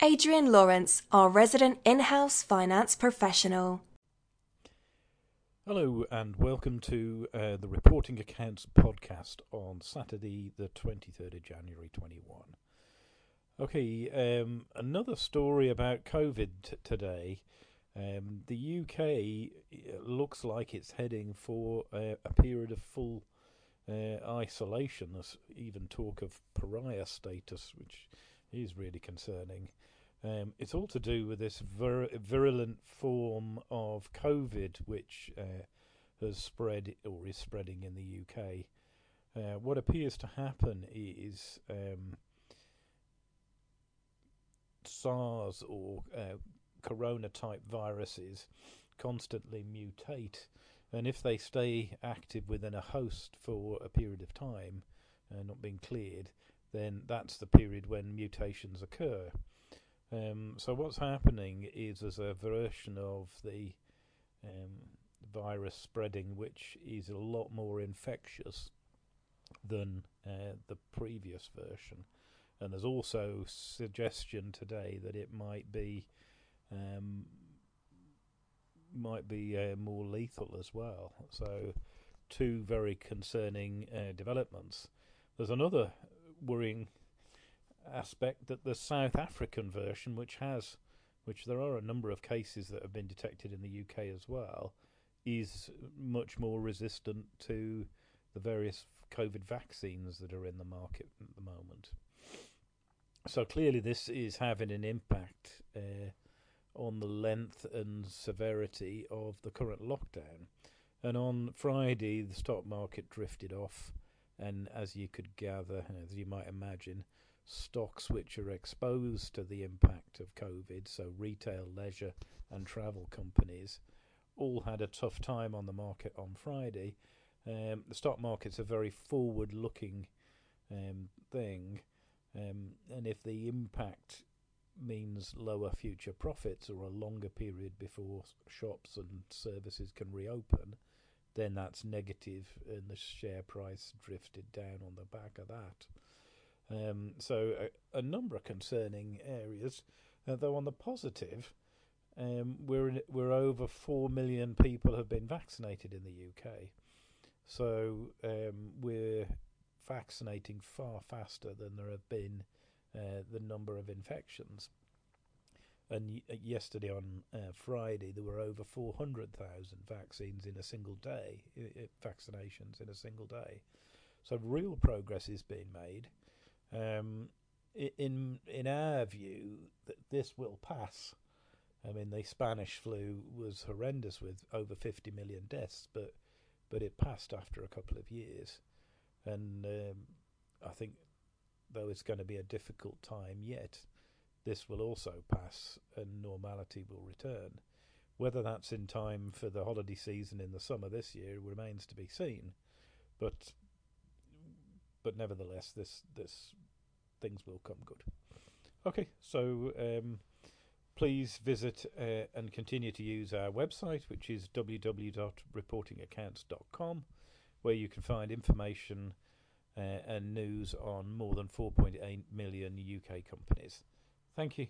Adrian Lawrence, our resident in house finance professional. Hello, and welcome to uh, the Reporting Accounts podcast on Saturday, the 23rd of January 21. Okay, um, another story about COVID t- today. Um, the UK uh, looks like it's heading for uh, a period of full uh, isolation. There's even talk of pariah status, which is really concerning. Um, it's all to do with this vir- virulent form of COVID, which uh, has spread or is spreading in the UK. Uh, what appears to happen is um, SARS or uh, corona type viruses constantly mutate, and if they stay active within a host for a period of time, uh, not being cleared, then that's the period when mutations occur. Um, so what's happening is there's a version of the um, virus spreading which is a lot more infectious than uh, the previous version. And there's also suggestion today that it might be um, might be uh, more lethal as well. So, two very concerning uh, developments. There's another worrying aspect that the South African version, which has, which there are a number of cases that have been detected in the UK as well, is much more resistant to the various COVID vaccines that are in the market at the moment. So clearly, this is having an impact uh, on the length and severity of the current lockdown. And on Friday, the stock market drifted off, and as you could gather, as you might imagine, stocks which are exposed to the impact of COVID, so retail, leisure, and travel companies, all had a tough time on the market on Friday. Um, the stock market's a very forward looking um, thing, um, and if the impact means lower future profits or a longer period before shops and services can reopen, then that's negative, and the share price drifted down on the back of that. Um, so, a, a, number of concerning areas, uh, though on the positive, um, we're in, we're over four million people have been vaccinated in the UK, so um, we're vaccinating far faster than there have been uh, the number of infections. And uh, yesterday on uh, Friday, there were over 400,000 vaccines in a single day, vaccinations in a single day. So real progress is being made. Um, in in our view, that this will pass. I mean, the Spanish flu was horrendous with over 50 million deaths, but but it passed after a couple of years, and um, I think though it's going to be a difficult time yet, this will also pass and normality will return. Whether that's in time for the holiday season in the summer this year remains to be seen, but but nevertheless, this this things will come good. Okay, so um, please visit uh, and continue to use our website, which is www.reportingaccounts.com, where you can find information uh, and news on more than 4.8 million UK companies. Thank you.